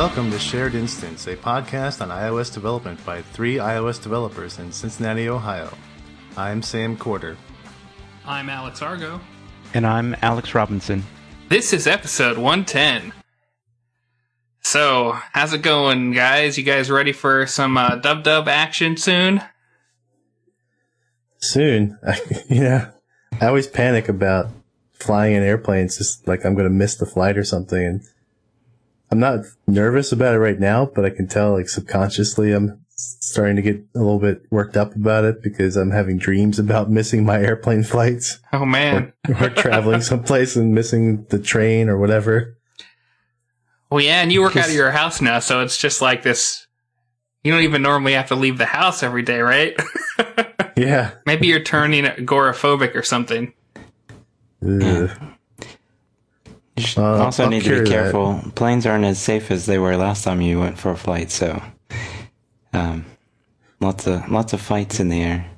Welcome to Shared Instance, a podcast on iOS development by three iOS developers in Cincinnati, Ohio. I'm Sam Corder. I'm Alex Argo. And I'm Alex Robinson. This is episode 110. So, how's it going, guys? You guys ready for some uh, dub dub action soon? Soon. yeah. I always panic about flying in airplanes, just like I'm going to miss the flight or something. And I'm not nervous about it right now, but I can tell like subconsciously I'm starting to get a little bit worked up about it because I'm having dreams about missing my airplane flights. Oh man. or, or traveling someplace and missing the train or whatever. Well, yeah, and you work out of your house now, so it's just like this. You don't even normally have to leave the house every day, right? yeah. Maybe you're turning agoraphobic or something. Yeah. You uh, also I'll need to be careful. That. Planes aren't as safe as they were last time you went for a flight, so um, lots of lots of fights in the air.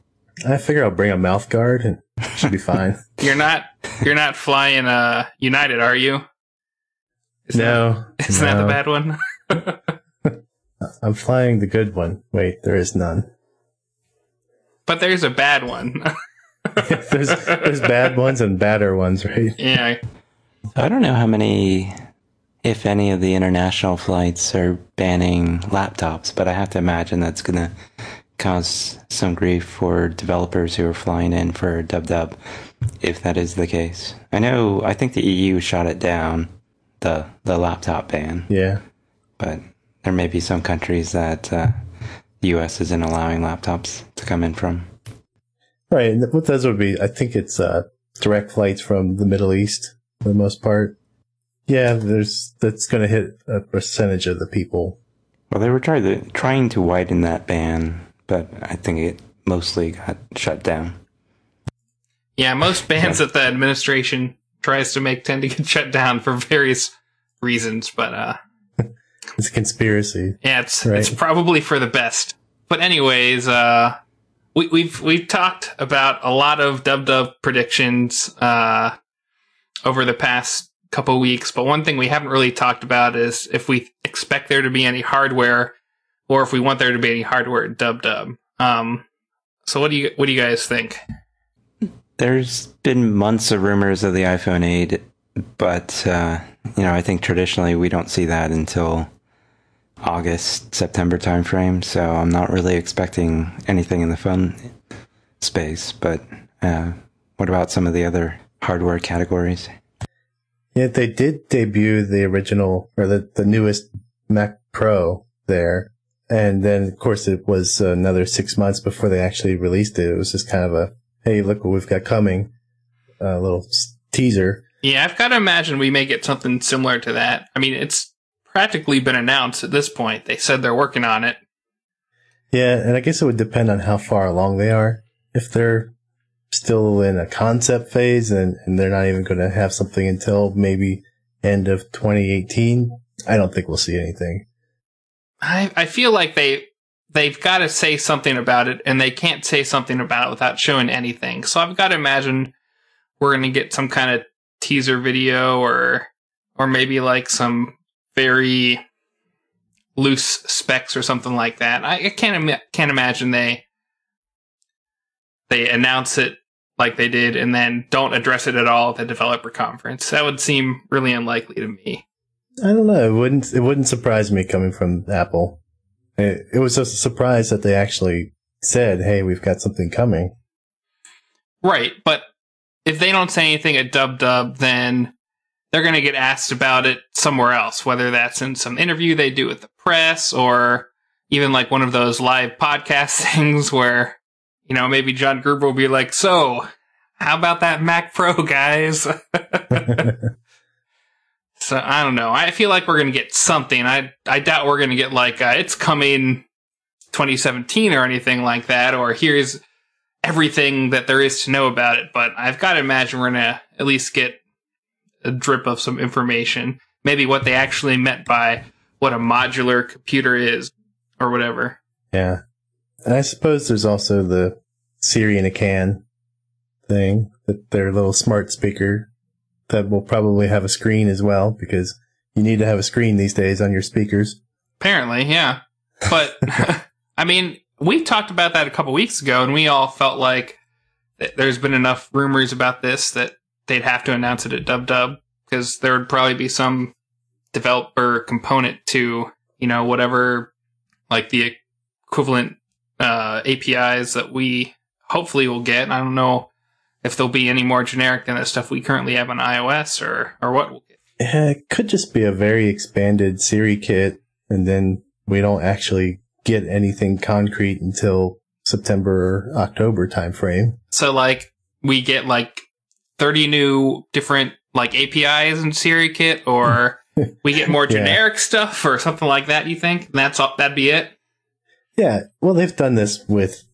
I figure I'll bring a mouth guard and should be fine. you're not you're not flying uh United, are you? Is no. That, is no. that the bad one? I'm flying the good one. Wait, there is none. But there's a bad one. there's there's bad ones and badder ones, right? Yeah. I don't know how many, if any, of the international flights are banning laptops, but I have to imagine that's going to cause some grief for developers who are flying in for Dub Dub, if that is the case. I know, I think the EU shot it down, the the laptop ban. Yeah. But there may be some countries that uh, the US isn't allowing laptops to come in from. Right. And what those would be, I think it's uh, direct flights from the Middle East for the most part. Yeah, there's that's going to hit a percentage of the people. Well, they were trying to trying to widen that ban, but I think it mostly got shut down. Yeah, most bans yeah. that the administration tries to make tend to get shut down for various reasons, but uh it's a conspiracy. Yeah, it's right? it's probably for the best. But anyways, uh we, we've we've talked about a lot of dub dub predictions uh over the past couple weeks, but one thing we haven't really talked about is if we expect there to be any hardware or if we want there to be any hardware dub dub. Um, so what do you what do you guys think? There's been months of rumors of the iPhone 8, but uh, you know I think traditionally we don't see that until August September timeframe. So I'm not really expecting anything in the phone space. But uh, what about some of the other hardware categories. Yeah, they did debut the original or the, the newest Mac Pro there. And then, of course, it was another six months before they actually released it. It was just kind of a, hey, look what we've got coming, a little teaser. Yeah, I've got to imagine we may get something similar to that. I mean, it's practically been announced at this point. They said they're working on it. Yeah, and I guess it would depend on how far along they are. If they're still in a concept phase and, and they're not even going to have something until maybe end of 2018, I don't think we'll see anything. I, I feel like they they've got to say something about it and they can't say something about it without showing anything. So I've got to imagine we're going to get some kind of teaser video or or maybe like some very loose specs or something like that. I, I can't Im- can't imagine they they announce it like they did and then don't address it at all at the developer conference. That would seem really unlikely to me. I don't know. It wouldn't it wouldn't surprise me coming from Apple. It, it was just a surprise that they actually said, "Hey, we've got something coming." Right, but if they don't say anything at Dub Dub, then they're going to get asked about it somewhere else, whether that's in some interview they do with the press or even like one of those live podcast things where you know, maybe John Gruber will be like, so how about that Mac Pro, guys? so I don't know. I feel like we're going to get something. I, I doubt we're going to get like, uh, it's coming 2017 or anything like that, or here's everything that there is to know about it. But I've got to imagine we're going to at least get a drip of some information. Maybe what they actually meant by what a modular computer is or whatever. Yeah. And I suppose there's also the Siri in a can thing, that their little smart speaker that will probably have a screen as well because You need to have a screen these days on your speakers. Apparently, yeah. But I mean, we talked about that a couple weeks ago, and we all felt like there's been enough rumors about this that they'd have to announce it at Dub Dub because there would probably be some developer component to you know whatever like the equivalent uh, APIs that we hopefully will get. I don't know if they'll be any more generic than the stuff we currently have on iOS or or what It could just be a very expanded SiriKit, and then we don't actually get anything concrete until September or October timeframe. So like we get like 30 new different like APIs in SiriKit or we get more Yeah. generic stuff or something like that, you think? And that's all that'd be it? Yeah, well, they've done this with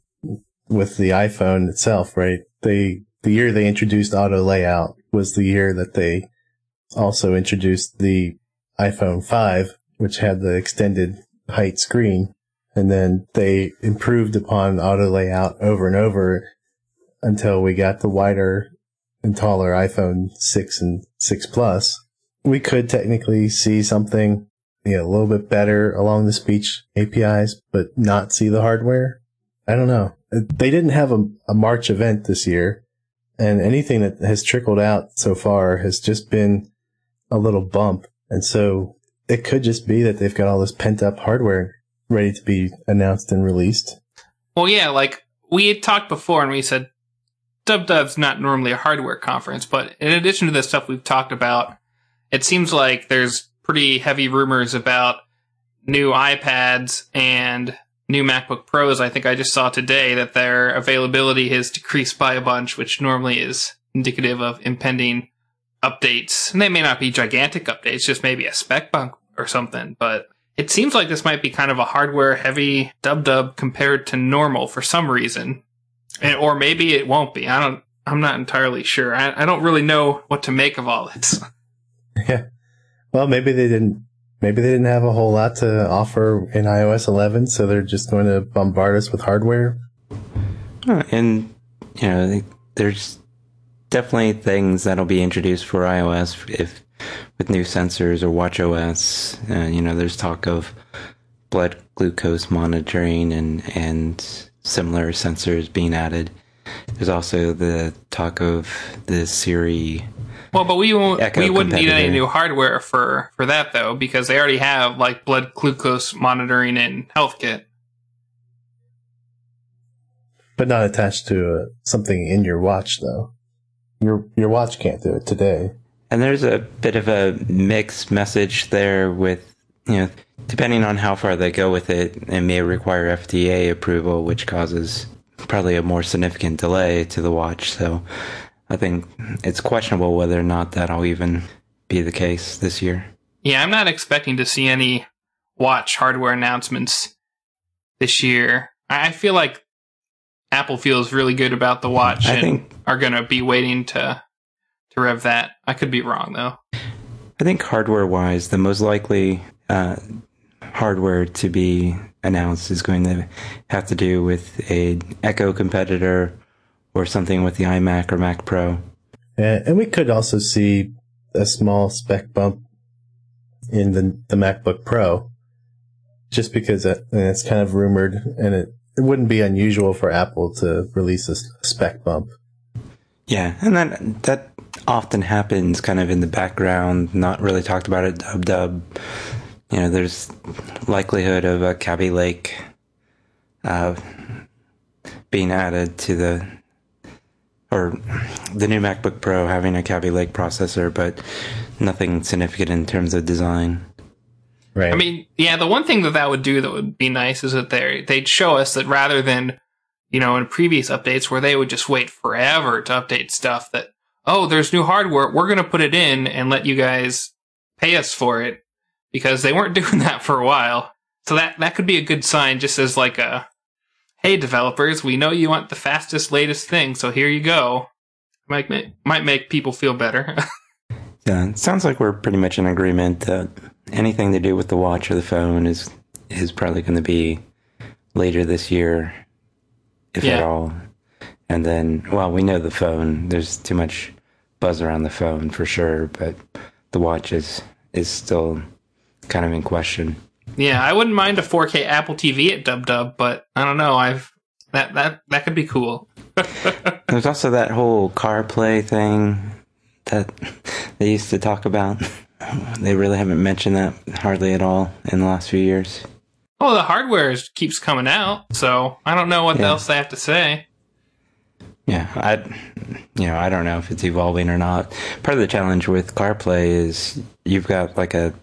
with the iPhone itself, right? They the year they introduced auto layout was the year that they also introduced the iPhone 5, which had the extended height screen, and then they improved upon auto layout over and over until we got the wider and taller iPhone 6 and 6 Plus. We could technically see something yeah, a little bit better along the speech APIs, but not see the hardware. I don't know. Uh, they didn't have a, a March event this year, and anything that has trickled out so far has just been a little bump. And so it could just be that they've got all this pent up hardware ready to be announced and released. Well, yeah, like we had talked before and we said Dub Dub's not normally a hardware conference, but in addition to the stuff we've talked about, it seems like there's pretty heavy rumors about new iPads and new MacBook Pros. I think I just saw today that their availability has decreased by a bunch, which normally is indicative of impending updates. And they may not be gigantic updates, just maybe a spec bump or something, but it seems like this might be kind of a hardware heavy dub dub compared to normal for some reason. And, or maybe it won't be. I don't, I'm not entirely sure. I, I don't really know what to make of all this. Yeah. Well, maybe they didn't. Maybe they didn't have a whole lot to offer in iOS 11, so they're just going to bombard us with hardware. And, you know, there's definitely things that'll be introduced for iOS if with new sensors or watchOS. Uh, you know, there's talk of blood glucose monitoring and, and similar sensors being added. There's also the talk of the Siri. Well, but we won't, Echo we wouldn't need any new hardware for, for that though, because they already have like blood glucose monitoring in HealthKit. but not attached to uh, something in your watch though. Your your watch can't do it today. And there's a bit of a mixed message there with, you know, depending on how far they go with it, it may require FDA approval, which causes probably a more significant delay to the watch. So I think it's questionable whether or not that'll even be the case this year. Yeah, I'm not expecting to see any watch hardware announcements this year. I feel like Apple feels really good about the watch I and think are going to be waiting to to rev that. I could be wrong though. I think hardware wise, the most likely uh, hardware to be announced is going to have to do with a Echo competitor or something with the iMac or Mac Pro. And, we could also see a small spec bump in the the MacBook Pro, just because that, it's kind of rumored, and it, it wouldn't be unusual for Apple to release a spec bump. Yeah, and that that often happens kind of in the background, not really talked about it dub dub. You know, there's likelihood of a Kaby Lake uh, being added to the or the new MacBook Pro having a Kaby Lake processor, but nothing significant in terms of design. Right. I mean, yeah, the one thing that that would do that would be nice is that they they'd show us that rather than you know in previous updates where they would just wait forever to update stuff that oh there's new hardware we're going to put it in and let you guys pay us for it because they weren't doing that for a while. So that that could be a good sign just as like a hey developers, we know you want the fastest latest thing, so here you go. Might make, might make people feel better. Yeah, it sounds like we're pretty much in agreement that anything to do with the watch or the phone is is probably going to be later this year, if at all. And then, well, we know the phone. There's too much buzz around the phone for sure, but the watch is is still kind of in question. Yeah, I wouldn't mind a 4K Apple TV at Dub Dub, but I don't know. I've that that that could be cool. There's also that whole CarPlay thing that they used to talk about. They really haven't mentioned that hardly at all in the last few years. Oh, the hardware is, keeps coming out, so I don't know what Yeah. else they have to say. Yeah, I, you know, I don't know if it's evolving or not. Part of the challenge with CarPlay is you've got like a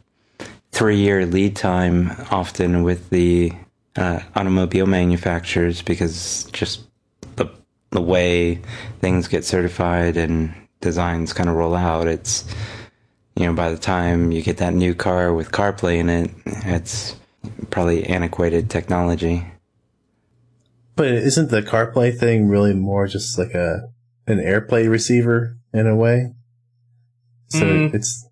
three-year lead time often with the uh, automobile manufacturers because just the the way things get certified and designs kind of roll out. It's you know by the time you get that new car with CarPlay in it, it's probably antiquated technology. But isn't the CarPlay thing really more just like a an AirPlay receiver in a way? So Mm. it's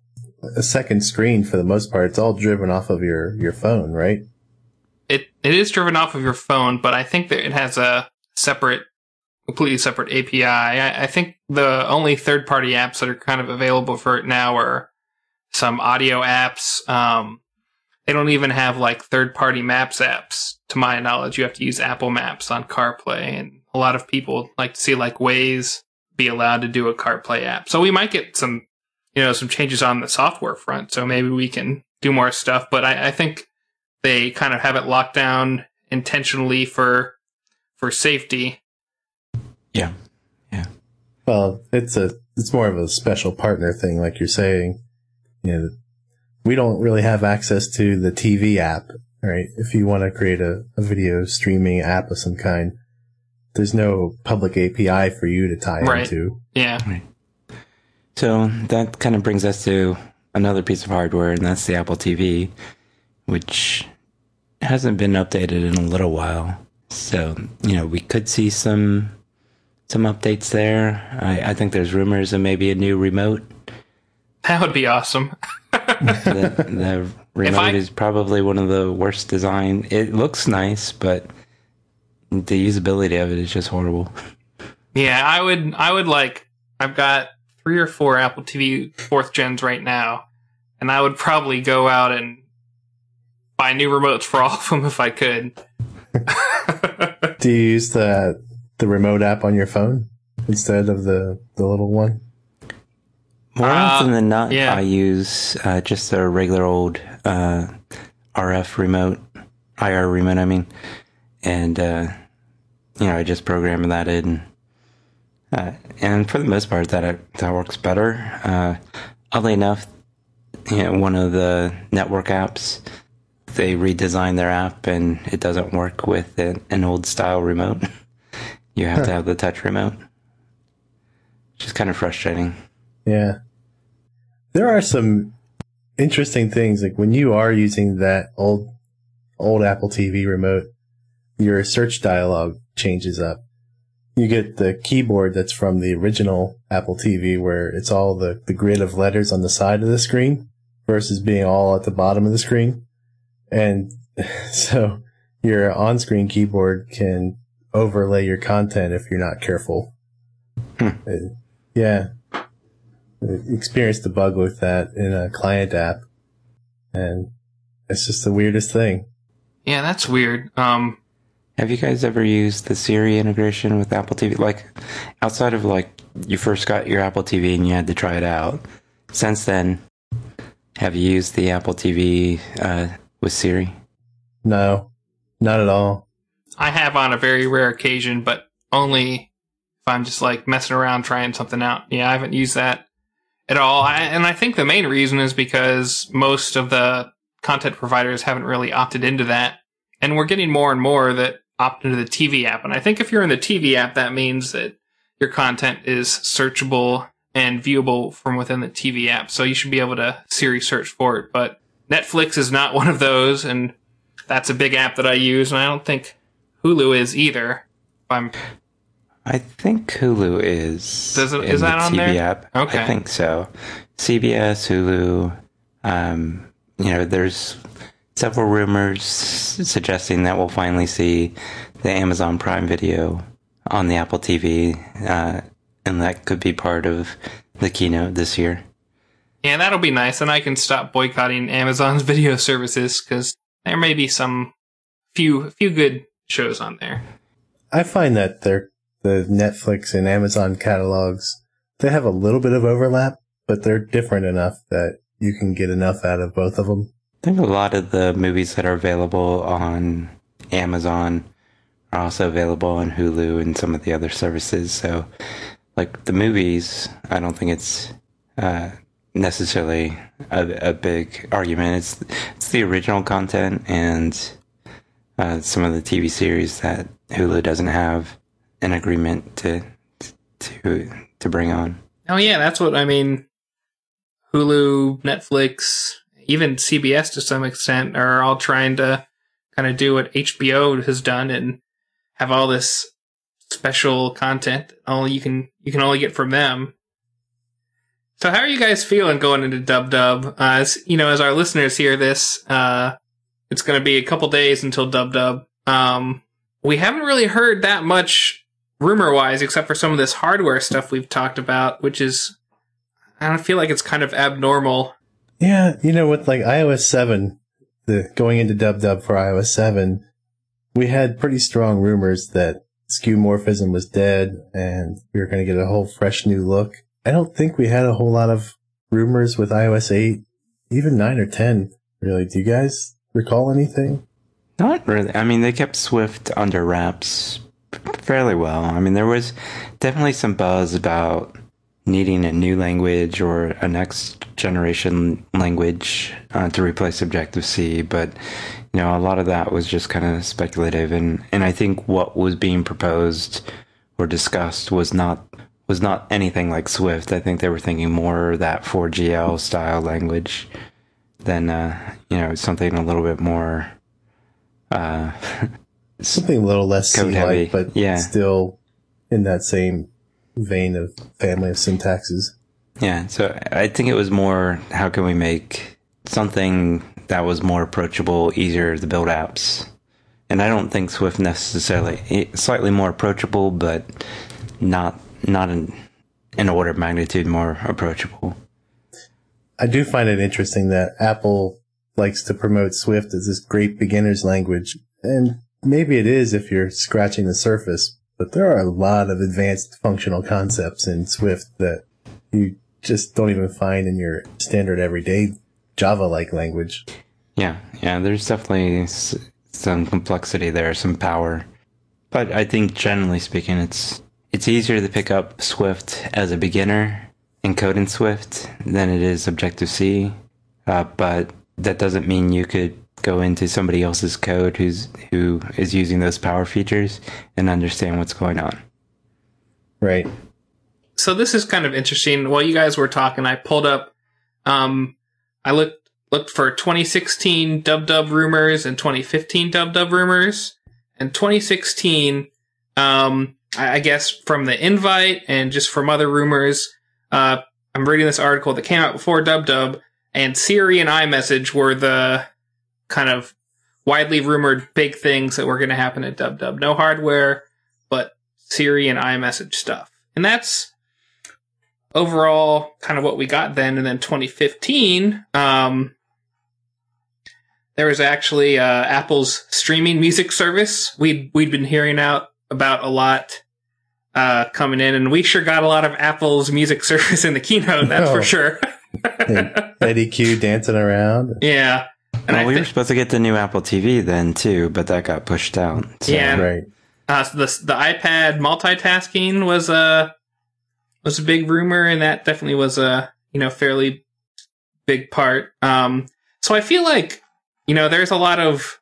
a second screen for the most part. It's all driven off of your your phone, right? It it is driven off of your phone, but I think that it has a separate, completely separate API. I, I think the only third party apps that are kind of available for it now are some audio apps. Um, they don't even have like third party maps apps. To my knowledge, you have to use Apple Maps on CarPlay, and a lot of people like to see like Waze be allowed to do a CarPlay app. So we might get some, you know, some changes on the software front. So maybe we can do more stuff. But I, I think they kind of have it locked down intentionally for for safety. Yeah. Yeah. Well, it's a it's more of a special partner thing, like you're saying. You know, we don't really have access to the TV app, right? If you want to create a, a video streaming app of some kind, there's no public API for you to tie Right. into. Yeah. So that kind of brings us to another piece of hardware, and that's the Apple TV, which hasn't been updated in a little while. So you know, we could see some some updates there. I, I think there's rumors of maybe a new remote. That would be awesome. The, the remote I- is probably one of the worst design. It looks nice, but the usability of it is just horrible. Yeah, I would I would like I've got three or four Apple TV fourth gens right now, and I would probably go out and buy new remotes for all of them if I could. Do you use the the remote app on your phone instead of the the little one? More Uh, often than not, yeah. I use uh, just a regular old uh, RF remote, IR remote, I mean, and uh, you know I just program that in, uh, and for the most part, that that works better. Uh, oddly enough, you know, one of the network apps they redesigned their app and it doesn't work with an, an old style remote. you have to have the touch remote, which is kind of frustrating. Yeah. There are some interesting things like when you are using that old old Apple TV remote, your search dialog changes up. You get the keyboard that's from the original Apple TV where it's all the, the grid of letters on the side of the screen versus being all at the bottom of the screen. And so your on-screen keyboard can overlay your content if you're not careful. Hmm. Uh, yeah experienced the bug with that in a client app, and it's just the weirdest thing. Yeah, that's weird. Um, Have you guys ever used the Siri integration with Apple TV? Like, outside of like you first got your Apple TV and you had to try it out. Since then, have you used the Apple TV uh, with Siri? No, not at all. I have on a very rare occasion, but only if I'm just like messing around trying something out. Yeah, I haven't used that at all. I, and I think the main reason is because most of the content providers haven't really opted into that. And we're getting more and more that opt into the TV app. And I think if you're in the TV app, that means that your content is searchable and viewable from within the TV app. So you should be able to Siri search for it. But Netflix is not one of those. And that's a big app that I use. And I don't think Hulu is either. I'm I think Hulu is. Does it- is that on the on TV there? app. Okay. I think so. CBS, Hulu. Um, you know, there's several rumors suggesting that we'll finally see the Amazon Prime Video on the Apple TV, uh, and that could be part of the keynote this year. Yeah, that'll be nice, and I can stop boycotting Amazon's video services because there may be some few few good shows on there. I find that they're the Netflix and Amazon catalogs they have a little bit of overlap, but they're different enough that you can get enough out of both of them. I think a lot of the movies that are available on Amazon are also available on Hulu and some of the other services. So, like the movies, I don't think it's uh, necessarily a, a, big argument. It's it's the original content and uh, some of the TV series that Hulu doesn't have an agreement to to to bring on. Oh yeah, that's what I mean. Hulu, Netflix, even CBS to some extent are all trying to kind of do what HBO has done and have all this special content only you can you can only get from them. So how are you guys feeling going into Dub Dub? Uh, as you know, as our listeners hear this, uh, it's going to be a couple days until Dub Dub. Um, we haven't really heard that much rumor wise, except for some of this hardware stuff we've talked about, which is I don't feel like it's kind of abnormal. Yeah, you know, with like iOS seven, the going into Dub Dub for iOS seven, we had pretty strong rumors that skeuomorphism was dead and we were going to get a whole fresh new look. I don't think we had a whole lot of rumors with iOS 8, even 9 or 10, really. Do you guys recall anything? Not really. I mean, they kept Swift under wraps fairly well. I mean, there was definitely some buzz about needing a new language or a next generation language uh, to replace Objective C, but you know, a lot of that was just kind of speculative, and and I think what was being proposed or discussed was not was not anything like Swift. I think they were thinking more that 4GL style language than uh, you know something a little bit more. Uh, something a little less C-like, but yeah. still in that same vein of family of syntaxes. Yeah, so I think it was more how can we make something that was more approachable, easier to build apps. And I don't think Swift necessarily eh, slightly more approachable, but not not an an order of magnitude more approachable. I do find it interesting that Apple likes to promote Swift as this great beginner's language, and maybe it is if you're scratching the surface. But there are a lot of advanced functional concepts in Swift that you just don't even find in your standard everyday Java like language. Yeah, yeah, there's definitely some complexity there, some power. But I think generally speaking, it's it's easier to pick up Swift as a beginner and code in Swift than it is Objective C. Uh, but that doesn't mean you could go into somebody else's code who's who is using those power features and understand what's going on. Right. So this is kind of interesting. While you guys were talking, I pulled up um, I looked looked for 2016 Dub Dub rumors and 2015 Dub Dub rumors. And 2016, um, I guess from the invite and just from other rumors, uh, I'm reading this article that came out before Dub Dub, and Siri and iMessage were the kind of widely rumored big things that were going to happen at Dub Dub. No hardware, but Siri and iMessage stuff. And that's overall kind of what we got then. And then 2015, um, there was actually uh, Apple's streaming music service. We'd we'd been hearing out about a lot uh, coming in, and we sure got a lot of Apple's music service in the keynote. That's for sure. Eddy Cue dancing around. Yeah. And well, we th- were supposed to get the new Apple TV then too, but that got pushed out. So. Yeah, right. Uh, so the the iPad multitasking was a uh, was a big rumor, and that definitely was a you know fairly big part. Um, so I feel like you know there's a lot of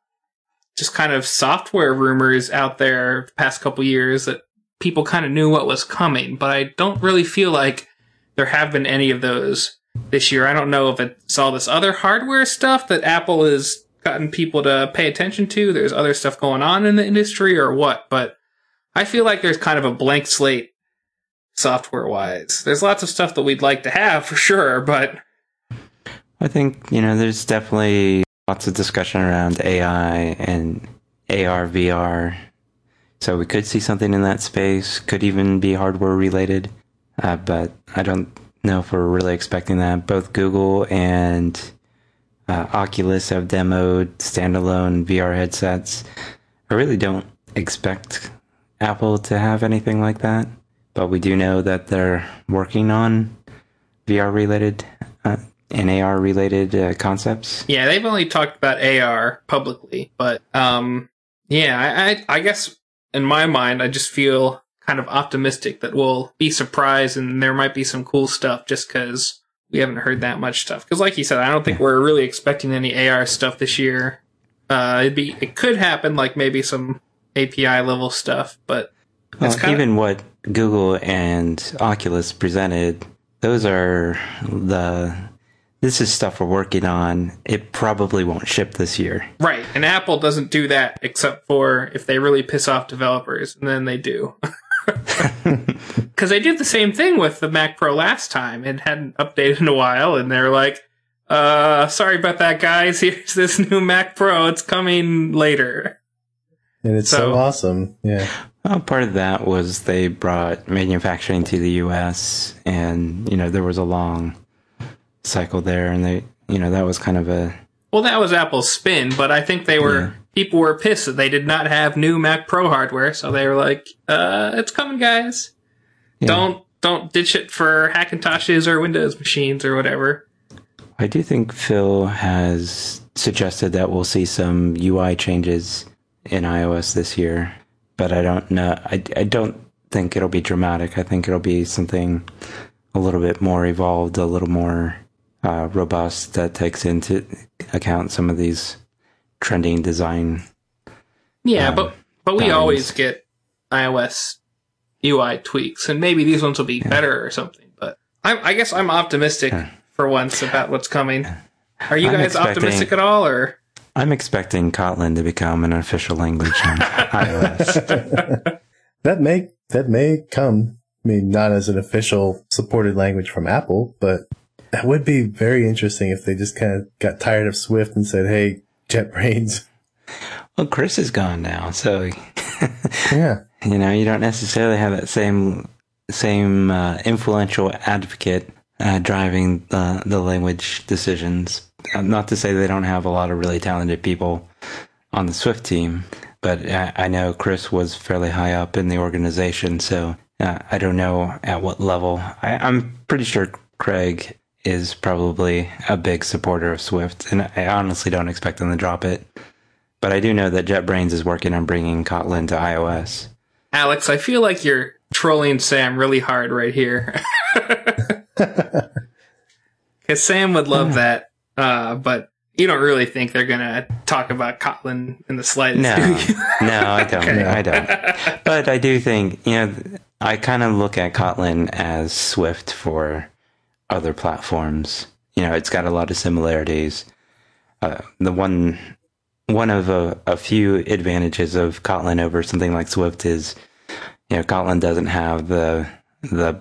just kind of software rumors out there the past couple years that people kind of knew what was coming, but I don't really feel like there have been any of those this year. I don't know if it's all this other hardware stuff that Apple has gotten people to pay attention to. There's other stuff going on in the industry or what, but I feel like there's kind of a blank slate software wise. There's lots of stuff that we'd like to have for sure, but I think, you know, there's definitely lots of discussion around AI and AR, VR. So we could see something in that space, could even be hardware related. Uh, but I don't know if we're really expecting that. Both Google and uh, Oculus have demoed standalone VR headsets. I really don't expect Apple to have anything like that, but we do know that they're working on VR related uh, and AR related uh, concepts. Yeah, they've only talked about AR publicly, but um, yeah, I, I, I guess in my mind, I just feel kind of optimistic that we'll be surprised and there might be some cool stuff just because we haven't heard that much stuff. Because, like you said, I don't think we're really expecting any AR stuff this year. Uh, it'd be it could happen, like maybe some API level stuff, but well, even what Google and Oculus presented, those are the this is stuff we're working on. It probably won't ship this year. Right. And Apple doesn't do that except for if they really piss off developers, and then they do. Because they did the same thing with the Mac Pro last time. It hadn't updated in a while, and they're like, uh, sorry about that, guys. Here's this new Mac Pro. It's coming later. And it's so, so awesome. Yeah. Well, part of that was they brought manufacturing to the U.S., and, you know, there was a long cycle there, and they, you know, that was kind of a. Well, that was Apple's spin, but I think they were. Yeah. People were pissed that they did not have new Mac Pro hardware, so they were like, uh, it's coming, guys. Yeah. Don't don't ditch it for Hackintoshes or Windows machines or whatever. I do think Phil has suggested that we'll see some UI changes in iOS this year, but I don't know. I, I don't think it'll be dramatic. I think it'll be something a little bit more evolved, a little more uh, robust that takes into account some of these trending design. Yeah, um, but but we always get iOS UI tweaks, and maybe these ones will be yeah. better or something. But I, I guess I'm optimistic yeah. for once about what's coming. Are you I'm guys optimistic at all, or? I'm expecting Kotlin to become an official language on iOS. that may that may come. I mean, not as an official supported language from Apple, but that would be very interesting if they just kind of got tired of Swift and said, "Hey, JetBrains." Well, Chris is gone now, so yeah, you know, you don't necessarily have that same same uh, influential advocate uh, driving the the language decisions. Uh, not to say they don't have a lot of really talented people on the Swift team, but I, I know Chris was fairly high up in the organization, so uh, I don't know at what level. I, I'm pretty sure Craig is probably a big supporter of Swift, and I honestly don't expect them to drop it. But I do know that JetBrains is working on bringing Kotlin to iOS. Alex, I feel like you're trolling Sam really hard right here. Because Sam would love that, uh, but you don't really think they're gonna talk about Kotlin in the slightest. No, no, I don't. okay. I don't. But I do think you know. I kind of look at Kotlin as Swift for other platforms. You know, it's got a lot of similarities. Uh, the one one of a, a, few advantages of Kotlin over something like Swift is, you know, Kotlin doesn't have the the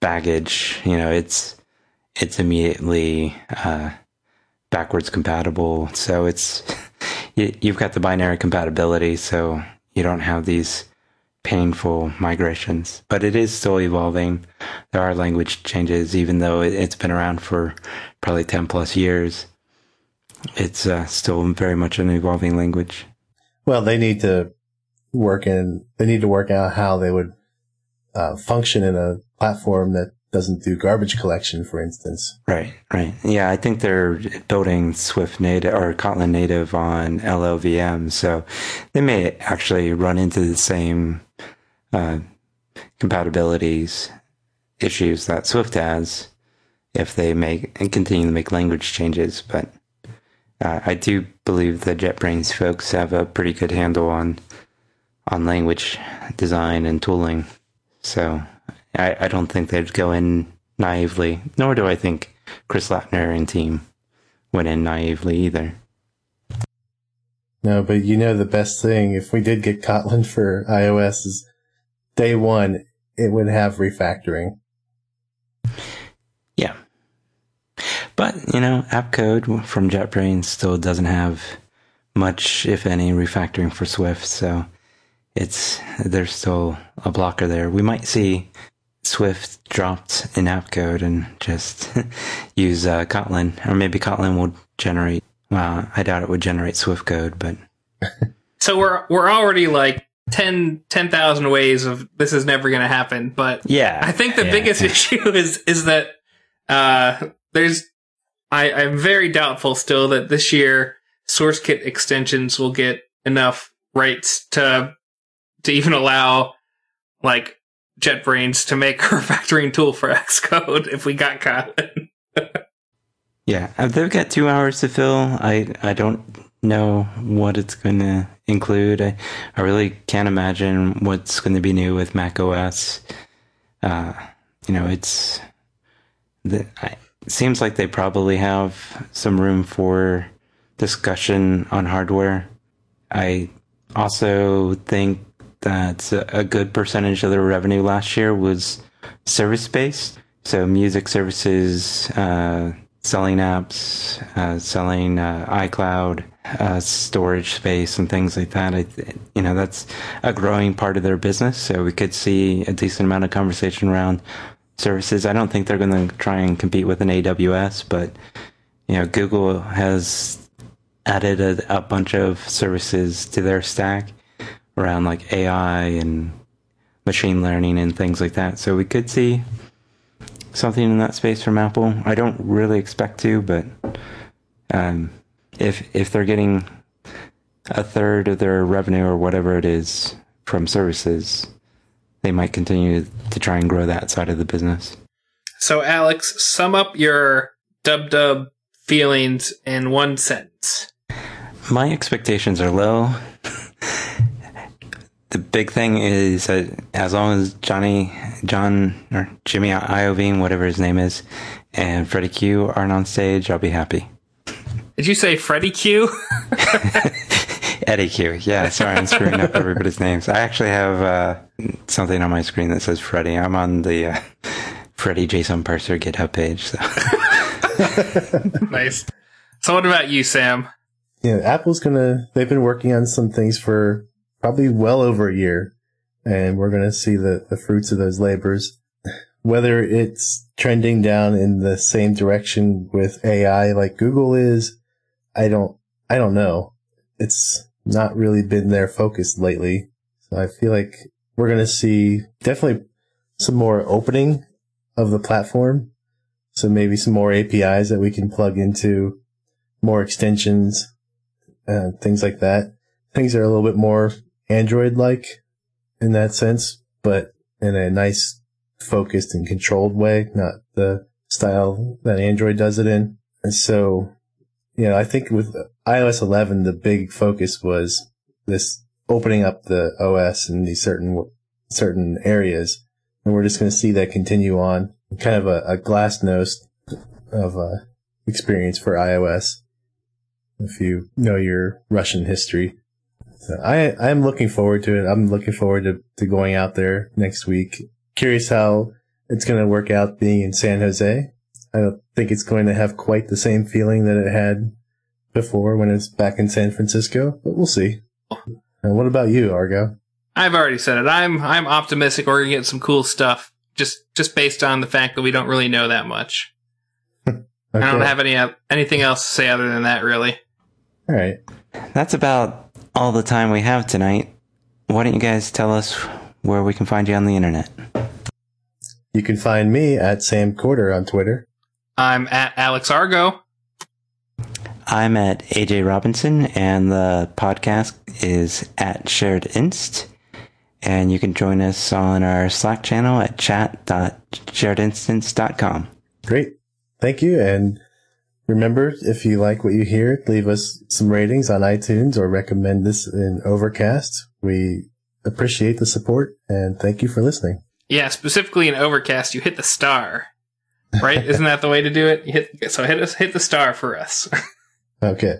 baggage. You know, it's it's immediately uh, backwards compatible. So it's you, you've got the binary compatibility. So you don't have these painful migrations, but it is still evolving. There are language changes, even though it's been around for probably 10 plus years. It's uh, still very much an evolving language. Well, they need to work in, they need to work out how they would uh, function in a platform that doesn't do garbage collection, for instance. Right, right. Yeah, I think they're building Swift native or Kotlin native on LLVM, so they may actually run into the same uh, compatibilities issues that Swift has if they make and continue to make language changes. But uh, I do believe the JetBrains folks have a pretty good handle on on language design and tooling. So I, I don't think they'd go in naively, nor do I think Chris Lattner and team went in naively either. No, but you know the best thing if we did get Kotlin for iOS is day one it would have refactoring. Yeah. But, you know, AppCode from JetBrains still doesn't have much, if any, refactoring for Swift, so it's there's still a blocker there. We might see Swift dropped in AppCode and just use uh, Kotlin, or maybe Kotlin will generate. Well, I doubt it would generate Swift code, but So we're we're already like 10 10,000 ways of this is never going to happen, but yeah, I think the yeah. biggest issue is is that uh, there's I, I'm very doubtful still that this year SourceKit extensions will get enough rights to to even allow like JetBrains to make a refactoring tool for Xcode if we got Kotlin. Yeah, they've got two hours to fill. I I don't know what it's going to include. I, I really can't imagine what's going to be new with Mac OS. Uh, you know, it's the, I, it seems like they probably have some room for discussion on hardware. I also think that a good percentage of their revenue last year was service based. So music services, uh, selling apps, uh, selling uh, iCloud, uh, storage space, and things like that. I, you know, that's a growing part of their business. So we could see a decent amount of conversation around services. I don't think they're going to try and compete with an AWS, but you know, Google has added a, a bunch of services to their stack around like AI and machine learning and things like that. So we could see something in that space from Apple. I don't really expect to, but um, if if they're getting a third of their revenue or whatever it is from services, they might continue to try and grow that side of the business. So Alex, sum up your dub dub feelings in one sentence. My expectations are low. the big thing is that as long as Johnny, John, or Jimmy Iovine, whatever his name is, and Freddie Q aren't on stage, I'll be happy. Did you say Freddie Q? Eddy Cue. Yeah, sorry, I'm screwing up everybody's names. I actually have uh, something on my screen that says Freddie. I'm on the uh, Freddie JSON Parser GitHub page. So. nice. So what about you, Sam? Yeah, Apple's gonna, they've been working on some things for probably well over a year, and we're gonna see the, the fruits of those labors. Whether it's trending down in the same direction with AI like Google is, I don't, I don't know. It's not really been their focus lately. So I feel like we're gonna see definitely some more opening of the platform. So maybe some more APIs that we can plug into, more extensions, uh, things like that. Things are a little bit more Android like in that sense, but in a nice, focused and controlled way, not the style that Android does it in. And so, you know, I think with iOS 11, the big focus was this opening up the OS in these certain, certain areas. And we're just going to see that continue on kind of a, a glasnost of uh, experience for iOS if you know your Russian history. So I I'm looking forward to it. I'm looking forward to, to going out there next week. Curious how it's going to work out being in San Jose. I don't think it's going to have quite the same feeling that it had before when it's back in San Francisco, but we'll see. And what about you, Argo? I've already said it. I'm I'm optimistic we're gonna get some cool stuff. Just just based on the fact that we don't really know that much. Okay. I don't have any uh, anything else to say other than that, really. All right. That's about all the time we have tonight. Why don't you guys tell us where we can find you on the internet? You can find me at Sam Corder on Twitter. I'm at Alex Argo. I'm at AJ Robinson, and the podcast is at Shared Inst. And you can join us on our Slack channel at chat.sharedinstance.com. Great. Thank you. And remember, if you like what you hear, leave us some ratings on iTunes or recommend this in Overcast. We appreciate the support and thank you for listening. Yeah, specifically in Overcast, you hit the star. Right? Isn't that the way to do it? Hit so hit us hit the star for us. Okay.